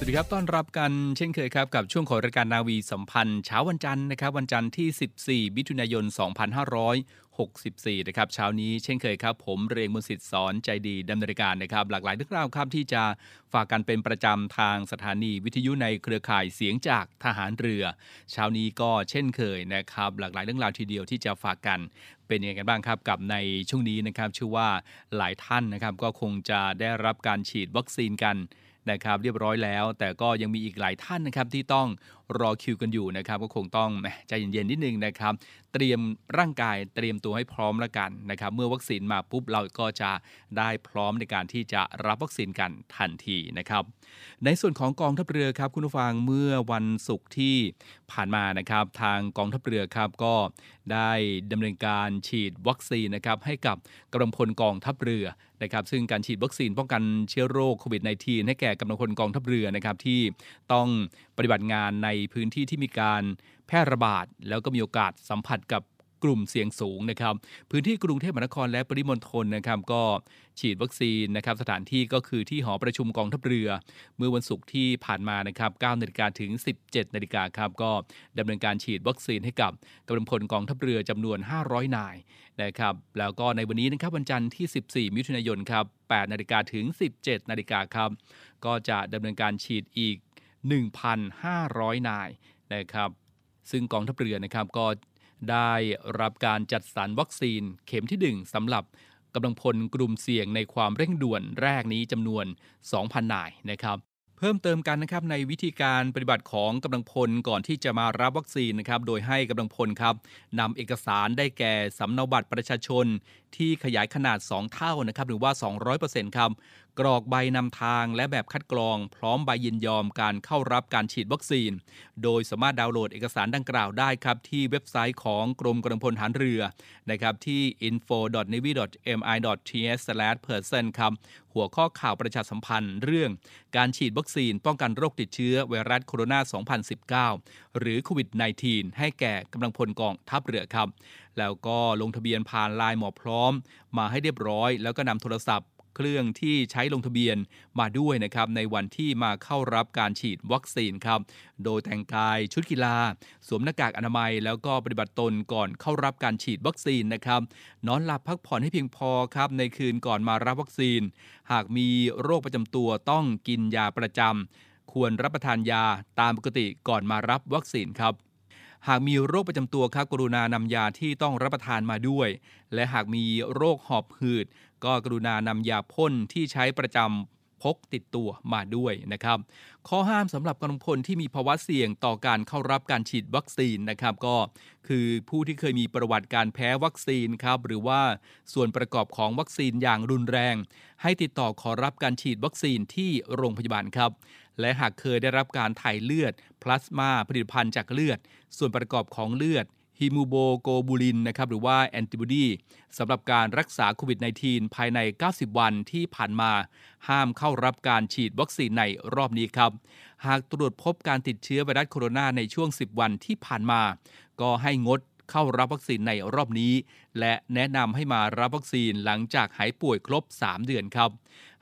สวัสดีครับ ต้อนรับกันเช่นเคยครับ กับช่วงของรายการนาวีสัมพันธ์เช้าวันจันทร์นะครับ วันจันทร์ที่ 14มิถุนายน 2564 นะครับ เช้านี้เช่นเคยครับ ผมเรียงมุสิตสอนใจดีดำเนินการนะครับ หลากหลายเรื่องราวครับที่จะฝากกันเป็นประจำทางสถานีวิทยุในเครือข่ายเสียงจากทหารเรือ เช้านี้ก็เช่นเคยนะครับ หลากหลายเรื่องราวทีเดียวที่จะฝากกันเป็นยังไงกันบ้างครับกับในช่วงนี้นะครับชื่อว่าหลายท่านนะครับก็คงจะได้รับการฉีดวัคซีนกัน นะครับเรียบร้อยแล้ว แต่ก็ยังมีอีกหลายท่านนะครับที่ต้องรอคิวกันอยู่นะครับก็คงต้องใจเย็นๆนิดนึงนะครับเตรียมร่างกายเตรียมตัวให้พร้อมแล้วกันนะครับ เมื่อวัคซีนมาปุ๊บเราก็จะได้พร้อมในการที่จะรับวัคซีนกันทันทีนะครับ ในส่วนของกองทัพเรือครับคุณผู้ฟังเมื่อวันศุกร์ที่ผ่านมานะครับ ทางกองทัพเรือครับก็ได้ดำเนินการฉีดวัคซีนนะครับให้กับกำลังพลกองทัพเรือนะครับซึ่งการฉีดวัคซีนป้องกันเชื้อโรคโควิด -19 ให้แก่กำลังพลกองทัพเรือนะครับที่ต้องปฏิบัติงานในพื้นที่ที่มีการ แพร่ระบาด แล้วก็มีโอกาสสัมผัสกับกลุ่มเสี่ยงสูงนะครับ พื้นที่กรุงเทพมหานครและปริมณฑลนะครับก็ฉีดวัคซีนนะครับสถานที่ก็คือที่หอประชุมกองทัพเรือ เมื่อวันศุกร์ที่ผ่านมานะครับ9นาฬิกาถึง 17นาฬิกาครับก็ดำเนินการฉีดวัคซีนให้กับกำลังพลกองทัพเรือจำนวน 500 นายนะครับแล้วก็ในวันนี้นะครับวันจันทร์ที่ 14 มิถุนายนครับ8นาฬิกาถึง 17นาฬิกาครับก็จะดำเนินการฉีดอีก 1,500 นายนะครับ ซึ่งกองทัพเรือนะครับก็ได้รับการจัดสรรวัคซีนเข็มที่ 1สำหรับกำลังพลกลุ่มเสี่ยงในความเร่งด่วนแรกนี้จำนวน 2,000 นายนะครับ เพิ่มเติมกันนะครับในวิธีการปฏิบัติของกำลังพลก่อนที่จะมารับวัคซีนนะครับ โดยให้กำลังพลครับนำเอกสารได้แก่สำเนาบัตรประชาชนที่ขยายขนาด 2 เท่านะครับหรือว่า 200%ครับกรอกใบนำทางและแบบคัดกรอง พร้อมใบยินยอมการเข้ารับการฉีดวัคซีน โดยสามารถดาวน์โหลดเอกสารดังกล่าวได้ครับ ที่เว็บไซต์ของกรมกำลังพลฐานเรือนะครับที่ info.navy.mi.ts/person ครับหัวข้อข่าวประชาสัมพันธ์เรื่องการฉีดวัคซีนป้องกันโรคติดเชื้อไวรัสโคโรนา 2019 หรือโควิด -19 ให้แก่กำลังพลกองทัพเรือครับ แล้วก็ลงทะเบียนผ่านไลน์หมอพร้อม มาให้เรียบร้อย แล้วก็นำโทรศัพท์เครื่องที่ใช้ลงทะเบียนมาด้วยนะครับในวันที่มาเข้ารับการฉีดวัคซีนครับ โดยแต่งกายชุดกีฬา สวมหน้ากากอนามัย แล้วก็ปฏิบัติตนก่อนเข้ารับการฉีดวัคซีนนะครับนอนหลับพักผ่อนให้เพียงพอครับในคืนก่อนมารับวัคซีน หากมีโรคประจำตัวต้องกินยาประจำ ควรรับประทานยาตามปกติก่อนมารับวัคซีนครับ หากมีโรคประจำตัวครับกรุณานำยาที่ต้องรับประทานมาด้วย และหากมีโรคหอบหืด ก็กรุณานำยาพ่นที่ใช้ประจำ พกติดตัวมาด้วยนะครับ ข้อห้ามสำหรับกำลังพลที่มีภาวะเสี่ยงต่อการเข้ารับการฉีดวัคซีนนะครับ ก็คือผู้ที่เคยมีประวัติการแพ้วัคซีนครับหรือว่าส่วนประกอบของวัคซีนอย่างรุนแรง ให้ติดต่อขอรับการฉีดวัคซีนที่โรงพยาบาลครับและหากเคยได้รับการถ่ายเลือดพลาสมาผลิตภัณฑ์จากเลือด ส่วนประกอบของเลือด ฮิมูโบโกบูลินนะครับหรือว่าแอนติบอดีสำหรับการรักษาโควิด -19 ภายใน 90 วันที่ผ่านมา ห้ามเข้ารับการฉีดวัคซีนในรอบนี้ครับ หากตรวจพบการติดเชื้อไวรัสโคโรนาในช่วง 10 วันที่ผ่านมา ก็ให้งดเข้ารับวัคซีนในรอบนี้ และแนะนำให้มารับวัคซีนหลังจากหายป่วยครบ 3 เดือนครับ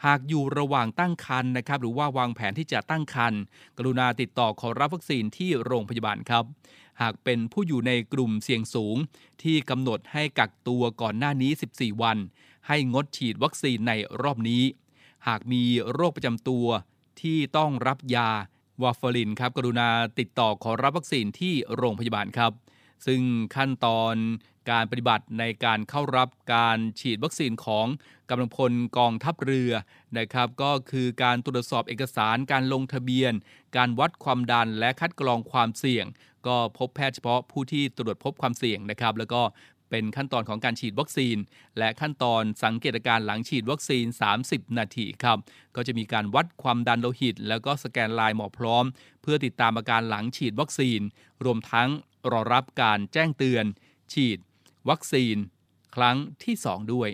หากอยู่ระหว่างตั้งครรภ์นะครับ หรือว่าวางแผนที่จะตั้งครรภ์กรุณาติดต่อขอรับวัคซีนที่โรงพยาบาลครับ หากเป็นผู้อยู่ในกลุ่มเสี่ยงสูง ที่กำหนดให้กักตัวก่อนหน้านี้ 14 วัน ให้งดฉีดวัคซีนในรอบนี้ หากมีโรคประจำตัวที่ต้องรับยาวาฟาลินครับ กรุณาติดต่อขอรับวัคซีนที่โรงพยาบาลครับ ซึ่งขั้นตอนการปฏิบัติในการเข้ารับการฉีดวัคซีนของกำลังพลกองทัพเรือนะครับก็คือการตรวจสอบเอกสารการลงทะเบียน การวัดความดันและคัดกรองความเสี่ยง ก็พบแพทย์เฉพาะผู้ที่ตรวจพบความเสี่ยงนะครับแล้วก็ เป็นขั้นตอนของการฉีดวัคซีน และขั้นตอนสังเกตอาการหลังฉีดวัคซีน 30 นาทีครับ ก็จะมีการวัดความดันโลหิต แล้วก็สแกนลายหมอพร้อม เพื่อติดตามอาการหลังฉีดวัคซีน รวมทั้งรอรับการแจ้งเตือน ฉีดวัคซีน ครั้งที่ 2 ด้วย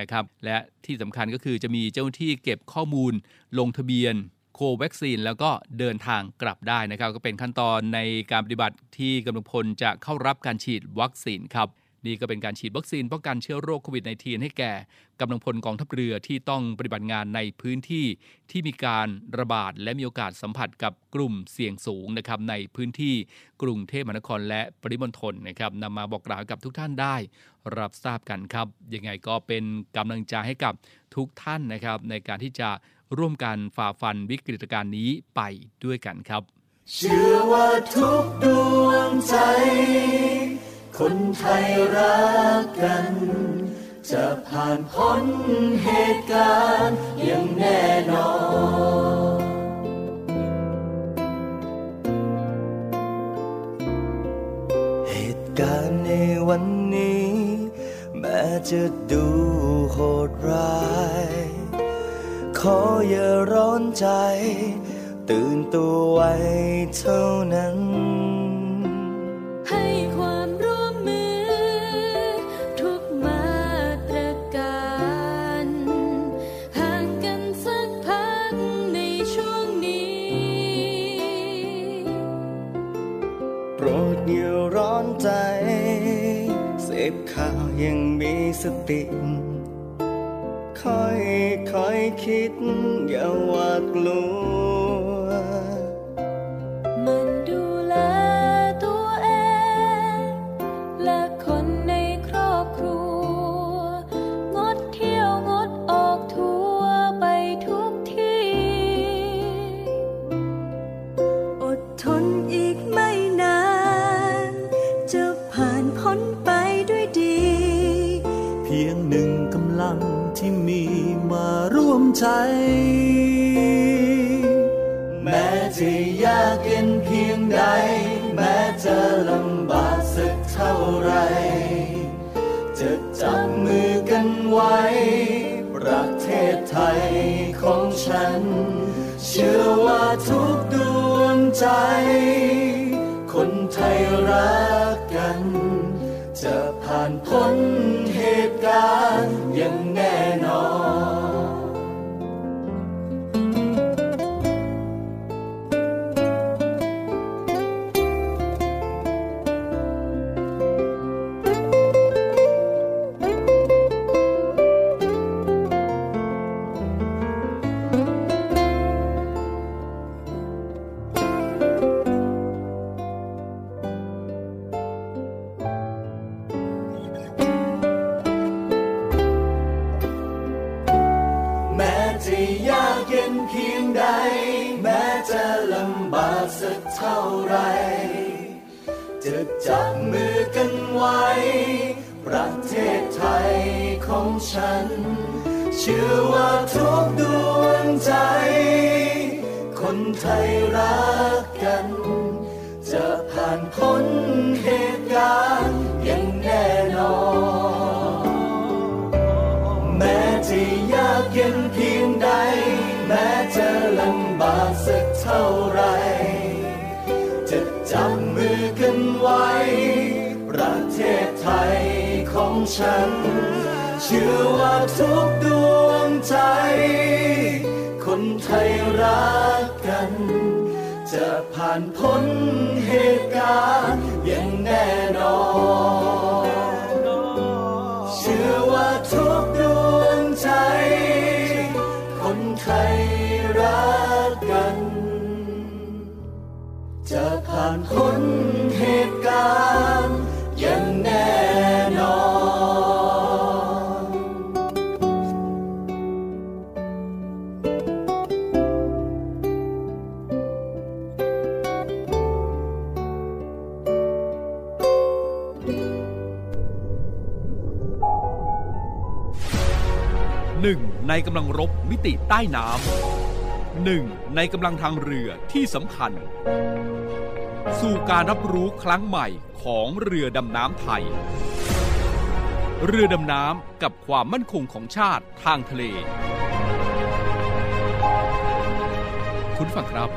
นะครับ และที่สำคัญก็คือจะมีเจ้าหน้าที่เก็บข้อมูล ลงทะเบียนโควัคซีนแล้วก็เดินทางกลับได้นะครับ ก็เป็นขั้นตอนในการปฏิบัติที่กำลังพลจะเข้ารับการฉีดวัคซีนครับ นี่ก็เป็นการฉีดวัคซีนป้องกันเชื้อโรคโควิด -19 ให้แก่กำลังพลกองทัพเรือที่ต้องปฏิบัติงานในพื้นที่ที่มีการระบาดและมีโอกาสสัมผัสกับกลุ่มเสี่ยงสูงนะครับในพื้นที่กรุงเทพมหานครและปริมณฑลนะครับนำมาบอกกล่าวกับทุกท่านได้ รับทราบกันครับยังไงก็เป็นกำลังใจให้กับทุกท่านนะครับในการที่จะร่วมกันฝ่าฟันวิกฤตการณ์นี้ไปด้วยกันครับ เชื่อว่าทุกดวงใจ คนไทยรักกัน จะผ่านพ้นเหตุการณ์อย่างแน่นอนเหตุการ์ในวันนี้ แม้จะดูโหดร้าย ขออย่าร้อนใจ ตื่นตัวไว้เท่านั้น โปรดอย่าร้อนใจ เสพข่าวยังมีสติ ค่อยค่อยคิดอย่าหวาดกลัว ใจ แม้จะยากเย็นเพียงใด แม้จะลำบากสักเท่าไร จะจับมือกันไว้ ประเทศไทยของฉัน เชื่อว่าทุกดวงใจ คนไทยรักกัน จะผ่านพ้นเหตุการณ์ย่าง ฉัน เชื่อว่าทุกดวงใจ คนไทยรักกัน จะผ่านพ้นเหตุการณ์อย่างแน่นอน แม้จะยากเย็นเพียงใด แม้จะลำบากสักเท่าไร จะจับมือกันไว้ประเทศไทยของฉัน เชื่อว่าทุกดวงใจ คนไทยรักกัน จะผ่านพ้นเหตุการณ์อย่างแน่นอน เชื่อว่าทุกดวงใจ คนไทยรักกัน จะผ่านพ้นเหตุการณ์ กำลังรบมิติใต้น้ำหนึ่งในกำลังทางเรือที่สำคัญ สู่การรับรู้ครั้งใหม่ของเรือดำน้ำไทย เรือดำน้ำกับความมั่นคงของชาติทางทะเล คุณฟังครับ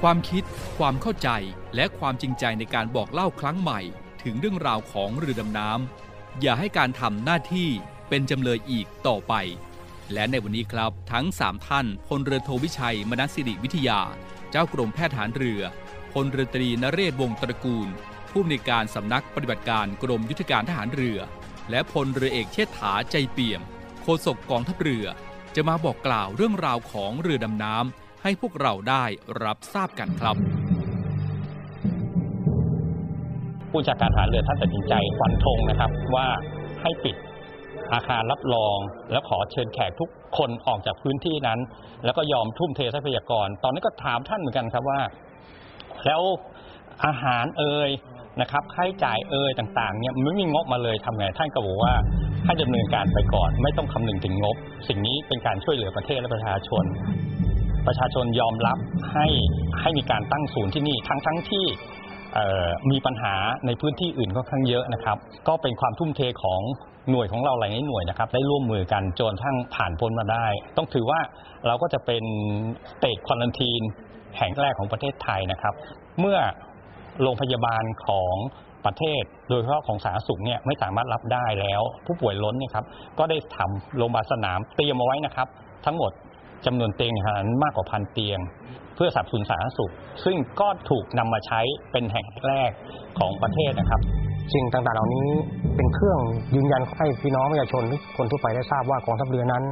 ความคิด ความเข้าใจและความจริงใจในการบอกเล่าครั้งใหม่ ถึงเรื่องราวของเรือดำน้ำอย่าให้การทำหน้าที่เป็นจำเลยอีกต่อไป และในวันนี้ครับทั้ง 3 ท่านพลเรือโทวิชัย มนัสสิริวิทยา เจ้ากรมแพทย์ฐานเรือพลเรือตรีนเรศวงตระกูล ผู้อำนวยการสำนักปฏิบัติการกรมยุทธการทหารเรือ และพลเรือเอกเชษฐาใจเปี่ยม โฆษกกองทัพเรือ จะมาบอกกล่าวเรื่องราวของเรือดำน้ำให้พวกเราได้รับทราบกันครับ ผู้จัดการทหารเรือท่านตัดสินใจฟันธงนะครับว่าให้ปิด อาคารรับรอง แล้วขอเชิญแขกทุกคนออกจากพื้นที่นั้น แล้วก็ยอมทุ่มเททรัพยากร ตอนนี้ก็ถามท่านเหมือนกันครับว่า แล้วอาหารเอ่ยนะครับค่าใช้จ่ายเอ่ยต่างๆเนี่ยไม่มีงบมาเลยทำไงท่านก็บอกว่าให้ดำเนินการไปก่อน ไม่ต้องคำนึงถึงงบ สิ่งนี้เป็นการช่วยเหลือประเทศและประชาชน ประชาชนยอมรับให้ให้มีการตั้งศูนย์ที่นี่ทั้งทั้งที่ มีปัญหาในพื้นที่อื่นค่อนข้างเยอะนะครับ ก็เป็นความทุ่มเทของหน่วยของเราหลายหน่วยนะครับ ได้ร่วมมือกันจนทั้งผ่านพ้นมาได้ ต้องถือว่าเราก็จะเป็นสเตทควอนตีนแห่งแรกของประเทศไทยนะครับ เมื่อโรงพยาบาลของประเทศ โดยเฉพาะของสาธารณสุขเนี่ยไม่สามารถรับได้แล้ว ผู้ป่วยล้นเนี่ยครับก็ได้ทำโรงพยาบาลสนามเตรียมเอาไว้นะครับ ทั้งหมด จำนวนเตียงในขณะนั้นมากกว่าพันเตียง เพื่อสับสนุนสาธารณสุข ซึ่งก็ถูกนำมาใช้เป็นแห่งแรกของประเทศนะครับสิ่งต่างๆเหล่านี้เป็นเครื่องยืนยันให้พี่น้องประชาชนหรือคนทั่วไปได้ทราบว่ากองทัพเรือนั้น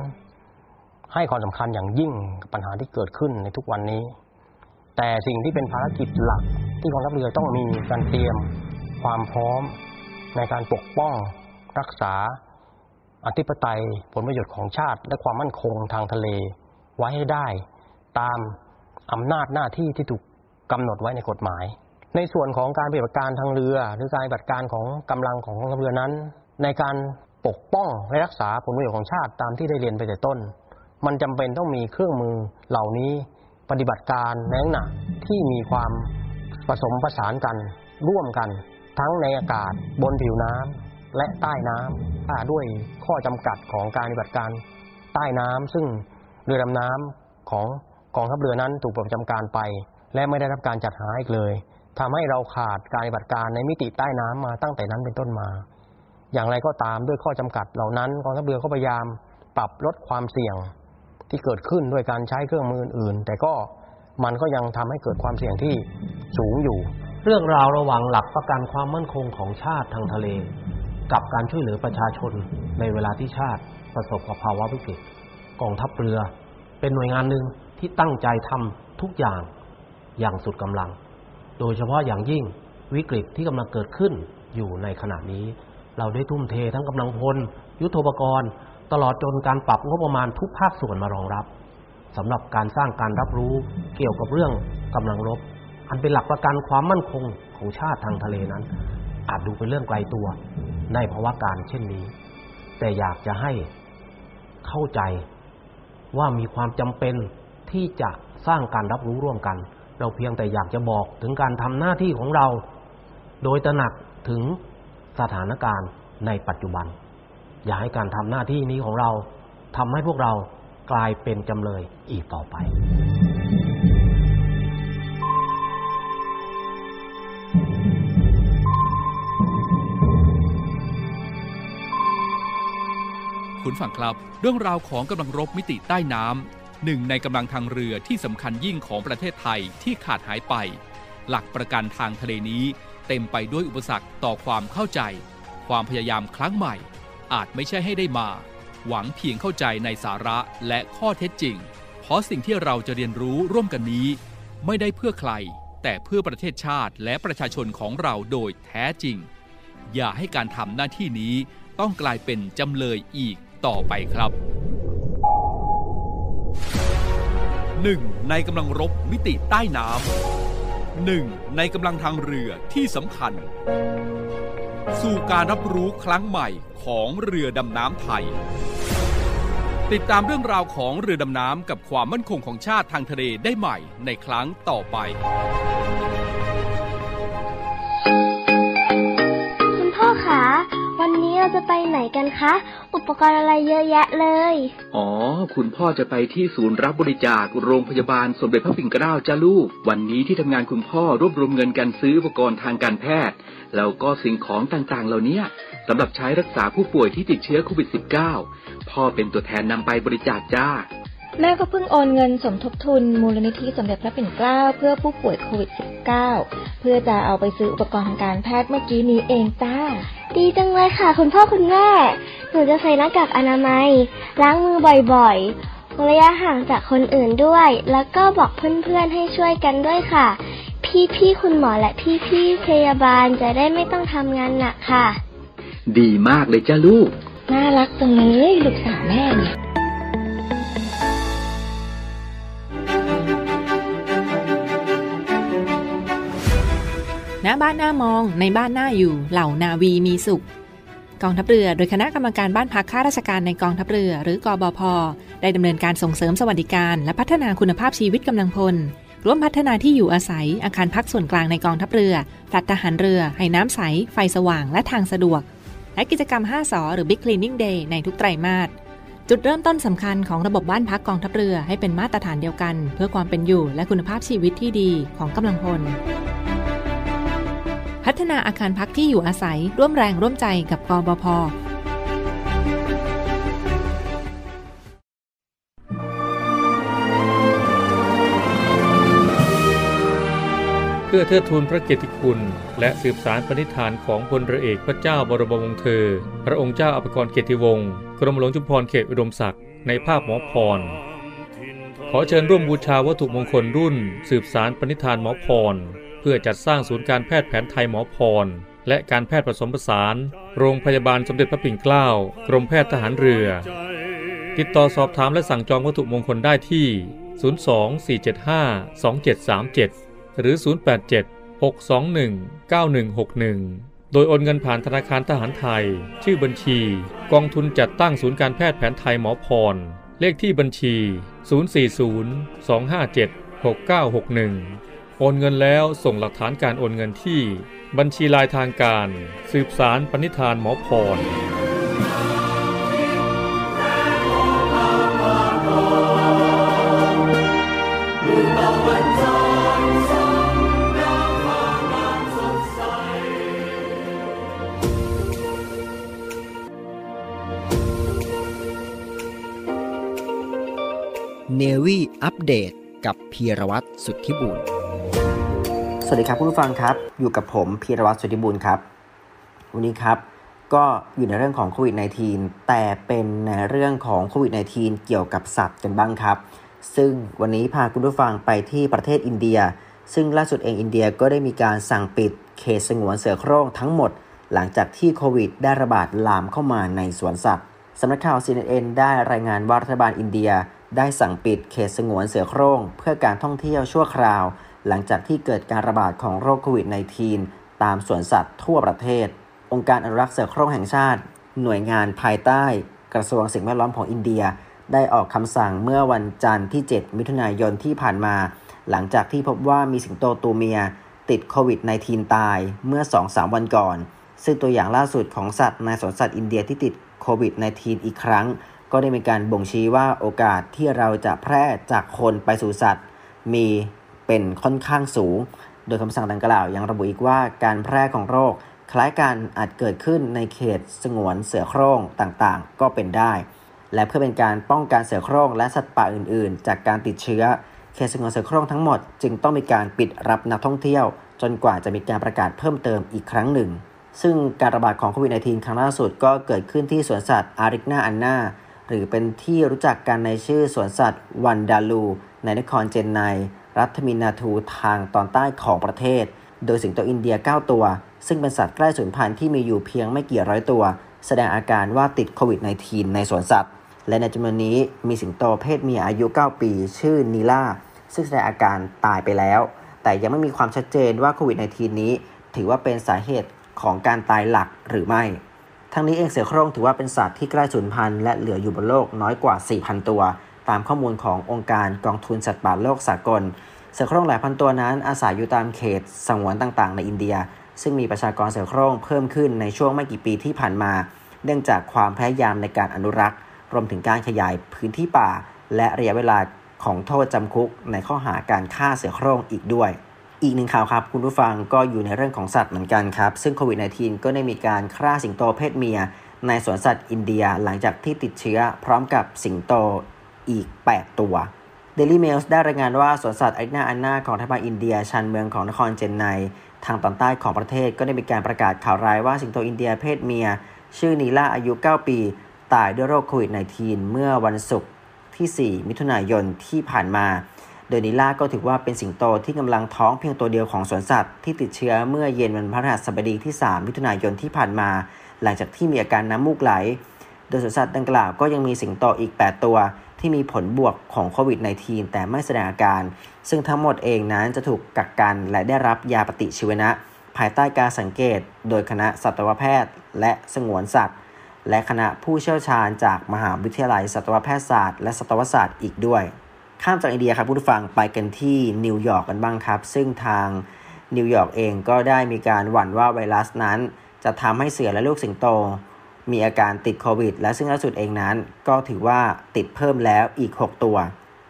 ให้ความสำคัญอย่างยิ่งกับปัญหาที่เกิดขึ้นในทุกวันนี้ แต่สิ่งที่เป็นภารกิจหลักที่กองทัพเรือต้องมีการเตรียมความพร้อมในการปกป้องรักษาอธิปไตยผลประโยชน์ของชาติ และความมั่นคงทางทะเล ไว้ให้ได้ ตามอำนาจหน้าที่ที่ถูกกำหนดไว้ในกฎหมาย ในส่วนของการปฏิบัติการทางเรือ หรือการปฏิบัติการของกำลังของกองทัพเรือนั้น ในการปกป้องและรักษาผลประโยชน์ของชาติตามที่ได้เรียนไปแต่ต้น มันจำเป็นต้องมีเครื่องมือเหล่านี้ปฏิบัติการในลักษณะที่มีความผสมผสานกันร่วมกัน ทั้งในอากาศบนผิวน้ำและใต้น้ำอ่าด้วยข้อจำกัดของการปฏิบัติการใต้น้ำซึ่ง เรือดำน้ำของกองทัพเรือนั้นถูกปลดประจำการไป และไม่ได้รับการจัดหาอีกเลยทำให้เราขาดการปฏิบัติการในมิติใต้น้ำมาตั้งแต่นั้นเป็นต้นมา อย่างไรก็ตามด้วยข้อจำกัดเหล่านั้นกองทัพเรือก็พยายามปรับลดความเสี่ยงที่เกิดขึ้นด้วยการใช้เครื่องมืออื่นๆแต่ก็มันก็ยังทำให้เกิดความเสี่ยงที่สูงอยู่ เรื่องราวระหว่างหลักประกันความมั่นคงของชาติทางทะเล กับการช่วยเหลือประชาชนในเวลาที่ชาติประสบกับภาวะวิกฤต กองทัพเรือ เป็นหน่วยงานหนึ่งที่ตั้งใจทำทุกอย่างอย่างสุดกำลัง โดยเฉพาะอย่างยิ่งวิกฤตที่กำลังเกิดขึ้นอยู่ในขณะนี้ เราได้ทุ่มเททั้งกำลังพล ยุทโธปกรณ์ ตลอดจนการปรับงบประมาณทุกภาคส่วนมารองรับสำหรับการสร้างการรับรู้เกี่ยวกับเรื่องกำลังรบ อันเป็นหลักประกันความมั่นคงของชาติทางทะเลนั้น อาจดูเป็นเรื่องไกลตัวในภาวะการเช่นนี้ แต่อยากจะให้เข้าใจ ว่ามีความจำเป็นที่จะสร้างการรับรู้ร่วมกัน เราเพียงแต่อยากจะบอกถึงการทำหน้าที่ของเรา โดยตระหนักถึงสถานการณ์ในปัจจุบัน อย่าให้การทำหน้าที่นี้ของเราทำให้พวกเรากลายเป็นจำเลยอีกต่อไป คุณฝั่งครับ เรื่องราวของกำลังรบมิติใต้น้ำหนึ่งในกำลังทางเรือที่สำคัญยิ่งของประเทศไทยที่ขาดหายไป หลักประกันทางทะเลนี้เต็มไปด้วยอุปสรรคต่อความเข้าใจ ความพยายามครั้งใหม่ อาจไม่ใช่ให้ได้มา หวังเพียงเข้าใจในสาระและข้อเท็จจริง เพราะสิ่งที่เราจะเรียนรู้ร่วมกันนี้ ไม่ได้เพื่อใคร แต่เพื่อประเทศชาติและประชาชนของเราโดยแท้จริง อย่าให้การทำหน้าที่นี้ต้องกลายเป็นจำเลยอีก ต่อไปครับ 1. ในกำลังรบมิติใต้น้ำหนึ่งในกำลังทางเรือที่สำคัญ สู่การรับรู้ครั้งใหม่ของเรือดำน้ำไทย ติดตามเรื่องราวของเรือดำน้ำกับความมั่นคงของชาติทางทะเลได้ใหม่ในครั้งต่อไป พ่อคะวันนี้เราจะไปไหนกันคะ อุปกรณ์อะไรเยอะแยะเลย อ๋อ คุณพ่อจะไปที่ศูนย์รับบริจาคโรงพยาบาลสมเด็จพระปิ่นเกล้าจ้าลูก วันนี้ที่ทำงานคุณพ่อรวบรวมเงินกันซื้ออุปกรณ์ทางการแพทย์ แล้วก็สิ่งของต่างๆ เหล่านี้สำหรับใช้รักษาผู้ป่วยที่ติดเชื้อโควิด -19 พ่อเป็นตัวแทนนำไปบริจาคจ้า แม่ก็เพิ่งโอนเงินสมทบทุน มูลนิธิสมเด็จพระปิ่นเกล้าเพื่อผู้ป่วยโควิด -19 เพื่อจะเอาไปซื้ออุปกรณ์ทางการแพทย์เมื่อกี้นี้เองจ้า ดีจังเลยค่ะ คุณพ่อคุณแม่ หนูจะใส่หน้ากากอนามัย ล้างมือบ่อยๆระยะห่างจากคนอื่นด้วย แล้วก็บอกเพื่อนๆให้ช่วยกันด้วยค่ะ พี่ๆคุณหมอและพี่ๆพยาบาลจะได้ไม่ต้องทำงานหนักค่ะ ดีมากเลยจ้าลูก น่ารักจังเลยลูกสาวแม่เนี่ย ณบ้านหน้ามองในบ้านหน้าอยู่ เหล่านาวีมีสุข กองทัพเรือ โดยคณะกรรมการบ้านพักข้าราชการในกองทัพเรือ หรือกอบพได้ดำเนินการส่งเสริมสวัสดิการ และพัฒนาคุณภาพชีวิตกำลังพลร่วมพัฒนาที่อยู่อาศัย อาคารพักส่วนกลางในกองทัพเรือพลัดทหารเรือ ให้น้ำใส ไฟสว่าง และทางสะดวก และกิจกรรม 5สอหรือ Big Cleaning Day ในทุกไตรมาส จุดเริ่มต้นสำคัญของระบบบ้านพักกองทัพเรือให้เป็นมาตรฐานเดียวกัน เพื่อความเป็นอยู่และคุณภาพชีวิตที่ดีของกำลังพล พัฒนาอาคารพักที่อยู่อาศัยร่วมแรงร่วมใจกับกบพเพื่อเทิดทูนพระเกียรติคุณ และสืบสารปณิธานของพลเรือเอกพระเจ้าบรมวงศ์เธอ พระองค์เจ้าอภิกรเกียรติวงศ์กรมหลวงชุมพรเขตอุดมศักดิ์ในภาพหมอพร ขอเชิญร่วมบูชาวัตถุมงคลรุ่น สืบสารปณิธานหมอพร เพื่อจัดสร้างศูนย์การแพทย์แผนไทยหมอพร และการแพทย์ผสมผสาน โรงพยาบาลสมเด็จพระปิ่นเกล้ากรมแพทย์ทหารเรือ ติดต่อสอบถามและสั่งจองวัตถุมงคลได้ที่ 024752737 หรือ 087 621 9161โดยโอนเงินผ่านธนาคารทหารไทย ชื่อบัญชี กองทุนจัดตั้งศูนย์การแพทย์แผนไทยหมอพร เลขที่บัญชี 040 257 6961 อนเงินแล้วส่งหลักฐานการโอนเงินที่บัญชีลายทางการ สืบสารปณิธานหมอพรเนวี่อัปเดตกับพีรวัตรสุทธิบุญ สวัสดีครับผู้ฟังครับ อยู่กับผมพีรวัตรสุธิบุญครับ วันนี้ครับก็อยู่ในเรื่องของโควิด -19 แต่เป็นในเรื่องของโควิด -19 เกี่ยวกับสัตว์กันบ้างครับ ซึ่งวันนี้พาคุณผู้ฟังไปที่ประเทศอินเดีย ซึ่งล่าสุดเองอินเดียก็ได้มีการสั่งปิดเขตสงวนเสือโคร่งทั้งหมด หลังจากที่โควิด ได้ระบาดลามเข้ามาในสวนสัตว์สำนักข่าว CNN ได้รายงานว่ารัฐบาลอินเดีย ได้สั่งปิดเขตสงวนเสือโคร่งเพื่อการท่องเที่ยวชั่วคราว หลังจากที่เกิดการระบาดของโรคโควิด -19 ตามสวนสัตว์ทั่วประเทศ องค์การอนุรักษ์เสือโคร่งแห่งชาติ หน่วยงานภายใต้ กระทรวงสิ่งแวดล้อมของอินเดีย ได้ออกคำสั่งเมื่อวันจันทร์ที่ 7 มิถุนายนที่ผ่านมา หลังจากที่พบว่ามีสิงโตตัวเมีย ติดโควิด -19 ตายเมื่อ 2-3 วันก่อน ซึ่งตัวอย่างล่าสุดของสัตว์ในสวนสัตว์อินเดียที่ติดโควิด -19 อีกครั้ง ก็ได้มีการบ่งชี้ว่าโอกาสที่เราจะแพร่จากคนไปสู่สัตว์ มี เป็นค่อนข้างสูง โดยคำสั่งดังกล่าวยังระบุอีกว่าการแพร่ของโรค คล้ายกันอาจเกิดขึ้นในเขตสงวนเสือโคร่งต่างๆ ก็เป็นได้ และเพื่อเป็นการป้องกันเสือโคร่งและสัตว์ป่าอื่น ๆ จากการติดเชื้อเขตสงวนเสือโคร่งทั้งหมดจึงต้องมีการปิดรับนักท่องเที่ยว จนกว่าจะมีการประกาศเพิ่มเติมอีกครั้งหนึ่ง ซึ่งการระบาดของโควิด -19 ครั้งล่าสุดก็เกิดขึ้นที่สวนสัตว์อาริกนาอันนาหรือเป็นที่รู้จักกันในชื่อสวนสัตว์วันดาลู ในนครเจนไน รัฐมินาทูทางตอนใต้ของประเทศ โดยสิงโตอินเดีย 9 ตัว ซึ่งเป็นสัตว์ใกล้สูญพันธุ์ที่มีอยู่เพียงไม่กี่ร้อยตัว แสดงอาการว่าติดโควิด -19 ในสวนสัตว์ และในจำนวนนี้มีสิงโตเพศเมียอายุ 9 ปี ชื่อนีล่า ซึ่งแสดงอาการตายไปแล้ว แต่ยังไม่มีความชัดเจนว่าโควิด -19 นี้ ถือว่าเป็นสาเหตุของการตายหลักหรือไม่ทั้งนี้เองเสือโคร่งถือว่าเป็นสัตว์ที่ใกล้สูญพันธุ์และเหลืออยู่บนโลกน้อยกว่า 4,000 ตัว ตามข้อมูลขององค์การกองทุนสัตว์ป่าโลกสากล เสือโคร่งหลายพันตัวนั้นอาศัยอยู่ตามเขตสงวนต่างๆ ในอินเดีย ซึ่งมีประชากรเสือโคร่งเพิ่มขึ้นในช่วงไม่กี่ปีที่ผ่านมา เนื่องจากความพยายามในการอนุรักษ์ รวมถึงการขยายพื้นที่ป่า และระยะเวลาของโทษจำคุกในข้อหาการฆ่าเสือโคร่งอีกด้วยอีกหนึ่งข่าวครับ คุณผู้ฟังก็อยู่ในเรื่องของสัตว์เหมือนกันครับ ซึ่งโควิด -19 ก็ได้มีการฆ่าสิงโตเพศเมีย ในสวนสัตว์อินเดียหลังจากที่ติดเชื้อพร้อมกับสิงโต อีก 8 ตัว Daily Mail ได้รายงานว่าสวนสัตว์ไอนาอันนาของรัฐบาอินเดียชันเมืองของนครเจนไนทางตอนใต้ของประเทศก็ได้มีการประกาศข่าวร้ายว่าสิงโตอินเดียเพศเมีย ชื่อนีล่าอายุ 9 ปี ตายด้วยโรคโควิด -19 เมื่อวันศุกร์ที่ 4 มิถุนายนที่ผ่านมา โดยนิล่าก็ถือว่าเป็นสิงโตที่กำลังท้องเพียงตัวเดียวของสวนสัตว์ที่ติดเชื้อเมื่อเย็นวันพฤหัสบดีที่ 3 มิถุนายนที่ผ่านมา หลังจากที่มีอาการน้ำมูกไหล โดยสวนสัตว์ดังกล่าวก็ยังมีสิงโตอีก 8 ตัว ที่มีผลบวกของโควิด -19 แต่ไม่แสดงอาการ ซึ่งทั้งหมดเองนั้นจะถูกกักกันและได้รับยาปฏิชีวนะ ภายใต้การสังเกต โดยคณะสัตวแพทย์ และสวนสัตว์ และคณะผู้เชี่ยวชาญจากมหาวิทยาลัยสัตวแพทยศาสตร์และสัตวศาสตร์อีกด้วย ข้ามจากอินเดียครับผู้ฟังไปกันที่นิวยอร์กกันบ้างครับ ซึ่งทางนิวยอร์กเองก็ได้มีการหวั่นว่าไวรัสนั้น จะทำให้เสือและลูกสิงโต มีอาการติดโควิด และซึ่งล่าสุดเองนั้น ก็ถือว่าติดเพิ่มแล้วอีก 6 ตัว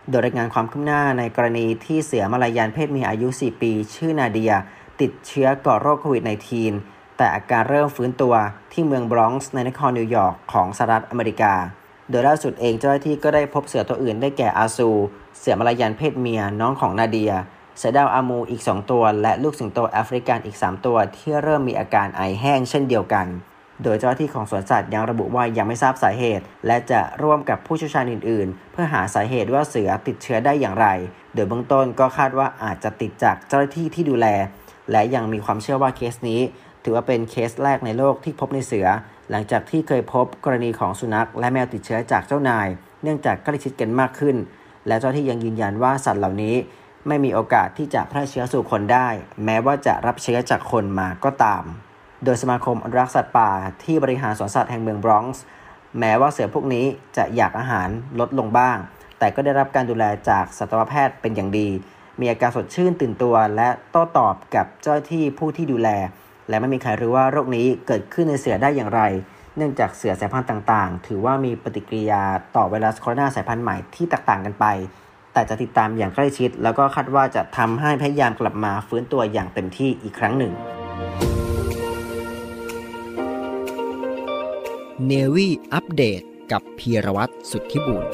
โดยรายงานความคืบหน้าในกรณีที่เสือมาลายันเพศเมียอายุ 4 ปี ชื่อนาเดีย ติดเชื้อก่อโรคโควิด -19 แต่อาการเริ่มฟื้นตัวที่เมืองบรอนซ์ในนครนิวยอร์กของสหรัฐอเมริกา โดยล่าสุดเองเจ้าหน้าที่ก็ได้พบเสือตัวอื่นได้แก่อาซู เสือมาลายันเพศเมียน้องของนาเดียเสือดาวอามูร์อีก 2 ตัว และลูกสิงโตแอฟริกันอีก 3 ตัว ที่เริ่มมีอาการไอแห้งเช่นเดียวกัน โดยเจ้าหน้าที่ของสวนสัตว์ยังระบุว่ายังไม่ทราบสาเหตุ และจะร่วมกับผู้เชี่ยวชาญอื่นๆ เพื่อหาสาเหตุว่าเสือติดเชื้อได้อย่างไร โดยเบื้องต้นก็คาดว่าอาจจะติดจากเจ้าหน้าที่ที่ดูแล และยังมีความเชื่อว่าเคสนี้ ถือว่าเป็นเคสแรกในโลกที่พบในเสือ หลังจากที่เคยพบกรณีของสุนัข และแมวติดเชื้อจากเจ้านาย เนื่องจากใกล้ชิดกันมากขึ้น และเจ้าที่ยังยืนยันว่าสัตว์เหล่านี้ ไม่มีโอกาสที่จะแพร่เชื้อสู่คนได้ แม้ว่าจะรับเชื้อจากคนมาก็ตาม โดยสมาคมอนุรักษ์สัตว์ป่าที่บริหารสวนสัตว์แห่งเมืองบรอนซ์แม้ว่าเสือพวกนี้จะอยากอาหารลดลงบ้าง แต่ก็ได้รับการดูแลจากสัตวแพทย์เป็นอย่างดี มีอาการสดชื่นตื่นตัวและโต้ตอบกับเจ้าหน้าที่ผู้ที่ดูแล และไม่มีใครรู้ว่าโรคนี้เกิดขึ้นในเสือได้อย่างไร เนื่องจากเสือสายพันธุ์ต่างๆ ถือว่ามีปฏิกิริยาต่อไวรัสโคโรนาสายพันธุ์ใหม่ที่แตกต่างกันไป แต่จะติดตามอย่างใกล้ชิด แล้วก็คาดว่าจะทำให้พยายามกลับมาฟื้นตัวอย่างเต็มที่อีกครั้งหนึ่ง เนวี่อัปเดตกับพีรวัตรสุทธิบุญ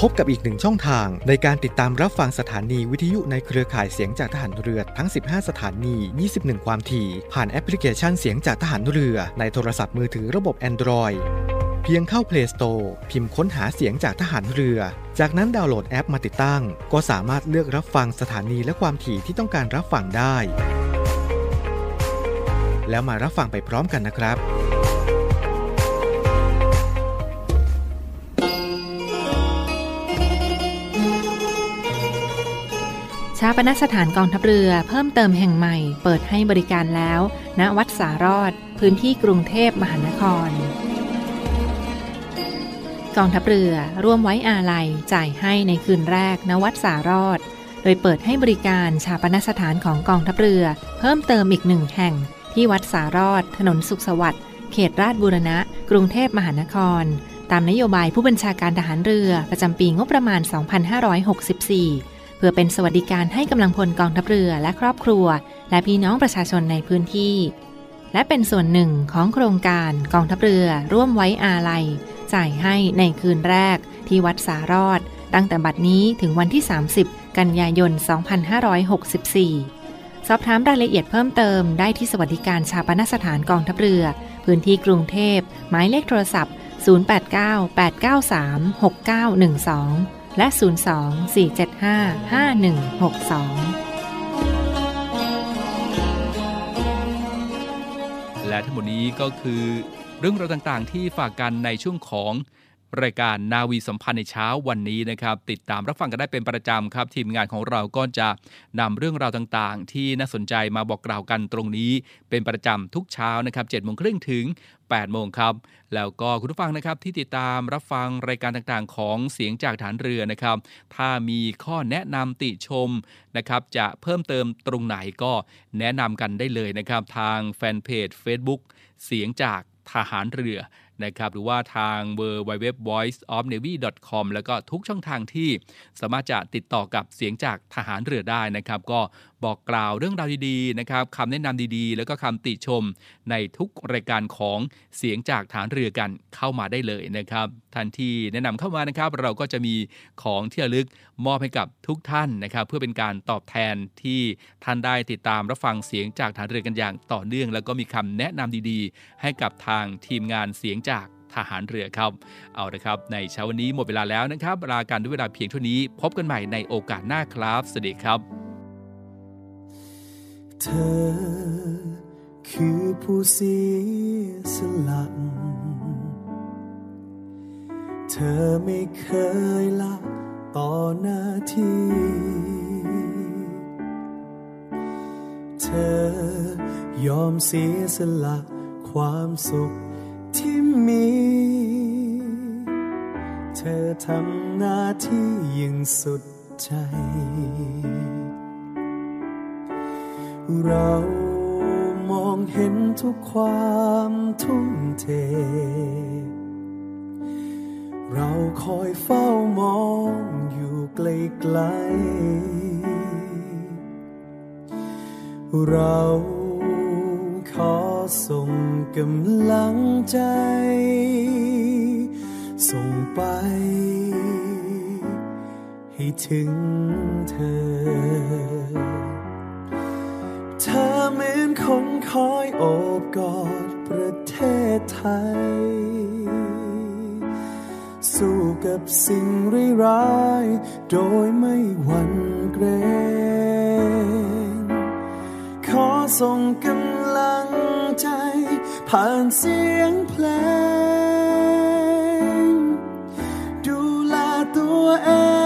พบกับอีกหนึ่งช่องทางในการติดตามรับฟังสถานีวิทยุในเครือข่ายเสียงจากทหารเรือทั้ง 15 สถานี 21 ความถี่ ผ่านแอปพลิเคชันเสียงจากทหารเรือในโทรศัพท์มือถือระบบ Android เพียงเข้า Play Store พิมพ์ค้นหาเสียงจากทหารเรือ จากนั้นดาวน์โหลดแอปมาติดตั้ง ก็สามารถเลือกรับฟังสถานีและความถี่ที่ต้องการรับฟังได้ แล้วมารับฟังไปพร้อมกันนะครับชาปนสถานกองทัพเรือเพิ่มเติมแห่งใหม่ เปิดให้บริการแล้ว ณวัดสารอด พื้นที่กรุงเทพมหานคร กองทัพเรือร่วมไว้อาลัยจ่ายให้ในคืนแรก ณวัดสารอด โดยเปิดให้บริการชาปนสถานของกองทัพเรือ เพิ่มเติมอีกหนึ่งแห่ง ที่วัดสารอด ถนนสุขสวัสดิ์ เขตราชบูรณะ กรุงเทพมหานคร ตามนโยบายผู้บัญชาการทหารเรือ ประจำปีงบประมาณ 2564 เพื่อเป็นสวัสดิการให้กำลังพลกองทัพเรือและครอบครัว และพี่น้องประชาชนในพื้นที่ และเป็นส่วนหนึ่งของโครงการกองทัพเรือ ร่วมไว้อาลัย จ่ายให้ในคืนแรก ที่วัดสารอด ตั้งแต่บัดนี้ถึงวันที่ 30 กันยายน 2564 สอบถามรายละเอียดเพิ่มเติมได้ที่สวัสดิการชาปนสถานกองทัพเรือ พื้นที่กรุงเทพ หมายเลขโทรศัพท์ 089-893-6912 และ 02-475-5162 และทั้งหมดนี้ก็คือเรื่องราวต่างๆ ที่ฝากกันในช่วงของ รายการนาวีสัมพันธ์ในเช้าวันนี้นะครับ ติดตามรับฟังกันได้เป็นประจำครับ ทีมงานของเราก็จะนำเรื่องราวต่างๆ ที่น่าสนใจมาบอกกล่าวกันตรงนี้ เป็นประจำทุกเช้านะครับ7โมงครึ่งถึง8โมงครับ แล้วก็คุณผู้ฟังนะครับที่ติดตามรับฟังรายการต่างๆ ของเสียงจากฐานเรือนะครับ ถ้ามีข้อแนะนำติชมนะครับ จะเพิ่มเติมตรงไหนก็แนะนำกันได้เลยนะครับ ทางแฟนเพจ Facebook เสียงจากทหารเรือ นะครับหรือว่าทาง w w w voice of navy com แล้วก็ทุกช่องทางที่สามารถจะติดต่อกับเสียงจากทหารเรือได้นะครับ ก็บอกกล่าวเรื่องราวดีๆนะครับคำแนะนำดีๆ แล้วก็คำติชมในทุกรายการของเสียงจากฐานเรือกันเข้ามาได้เลยนะครับทันที่แนะนำเข้ามานะครับ เราก็จะมีของที่ระลึกมอบให้กับทุกท่านนะครับ เพื่อเป็นการตอบแทนที่ท่านได้ติดตามรับฟังเสียงจากฐานเรือกันอย่างต่อเนื่อง แล้วก็มีคำแนะนำดีๆ ให้กับทางทีมงานเสียงจากทหารเรือครับ เอาละครับ ในเช้าวันนี้หมดเวลาแล้วนะครับลาการด้วยเวลาเพียงเท่านี้ พบกันใหม่ในโอกาสหน้าครับ สวัสดีครับ เธอ คือผู้เสียสละเธอไม่เคยละต่อหน้าที่ เธอยอมเสียสละความสุขที่มี เธอทำหน้าที่อย่างสุดใจ เรามองเห็นทุกความทุ่มเท เราคอยเฝ้ามองอยู่ไกลๆเราขอส่งกำลังใจ ส่งไป ให้ถึงเธอ คนคอยโอบกอดประเทศไทย สู้กับสิ่งร้ายโดยไม่หวั่นเกรงขอส่งกำลังใจผ่านเสียงเพลง ดูแลตัวเอง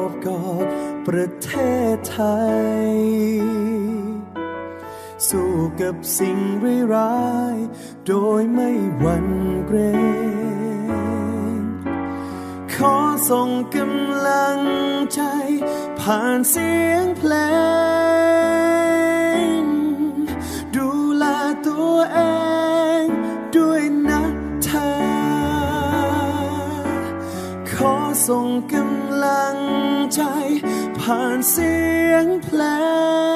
บ ประเทศไทย สู้กับสิ่งร้ายๆโดยไม่หวั่นเกรงขอส่งกำลังใจ ผ่านเสียงเพลง ดูแลตัวเองด้วยนะเธอ ขอส่งกำลังใจ ผ่านเสียงเพลง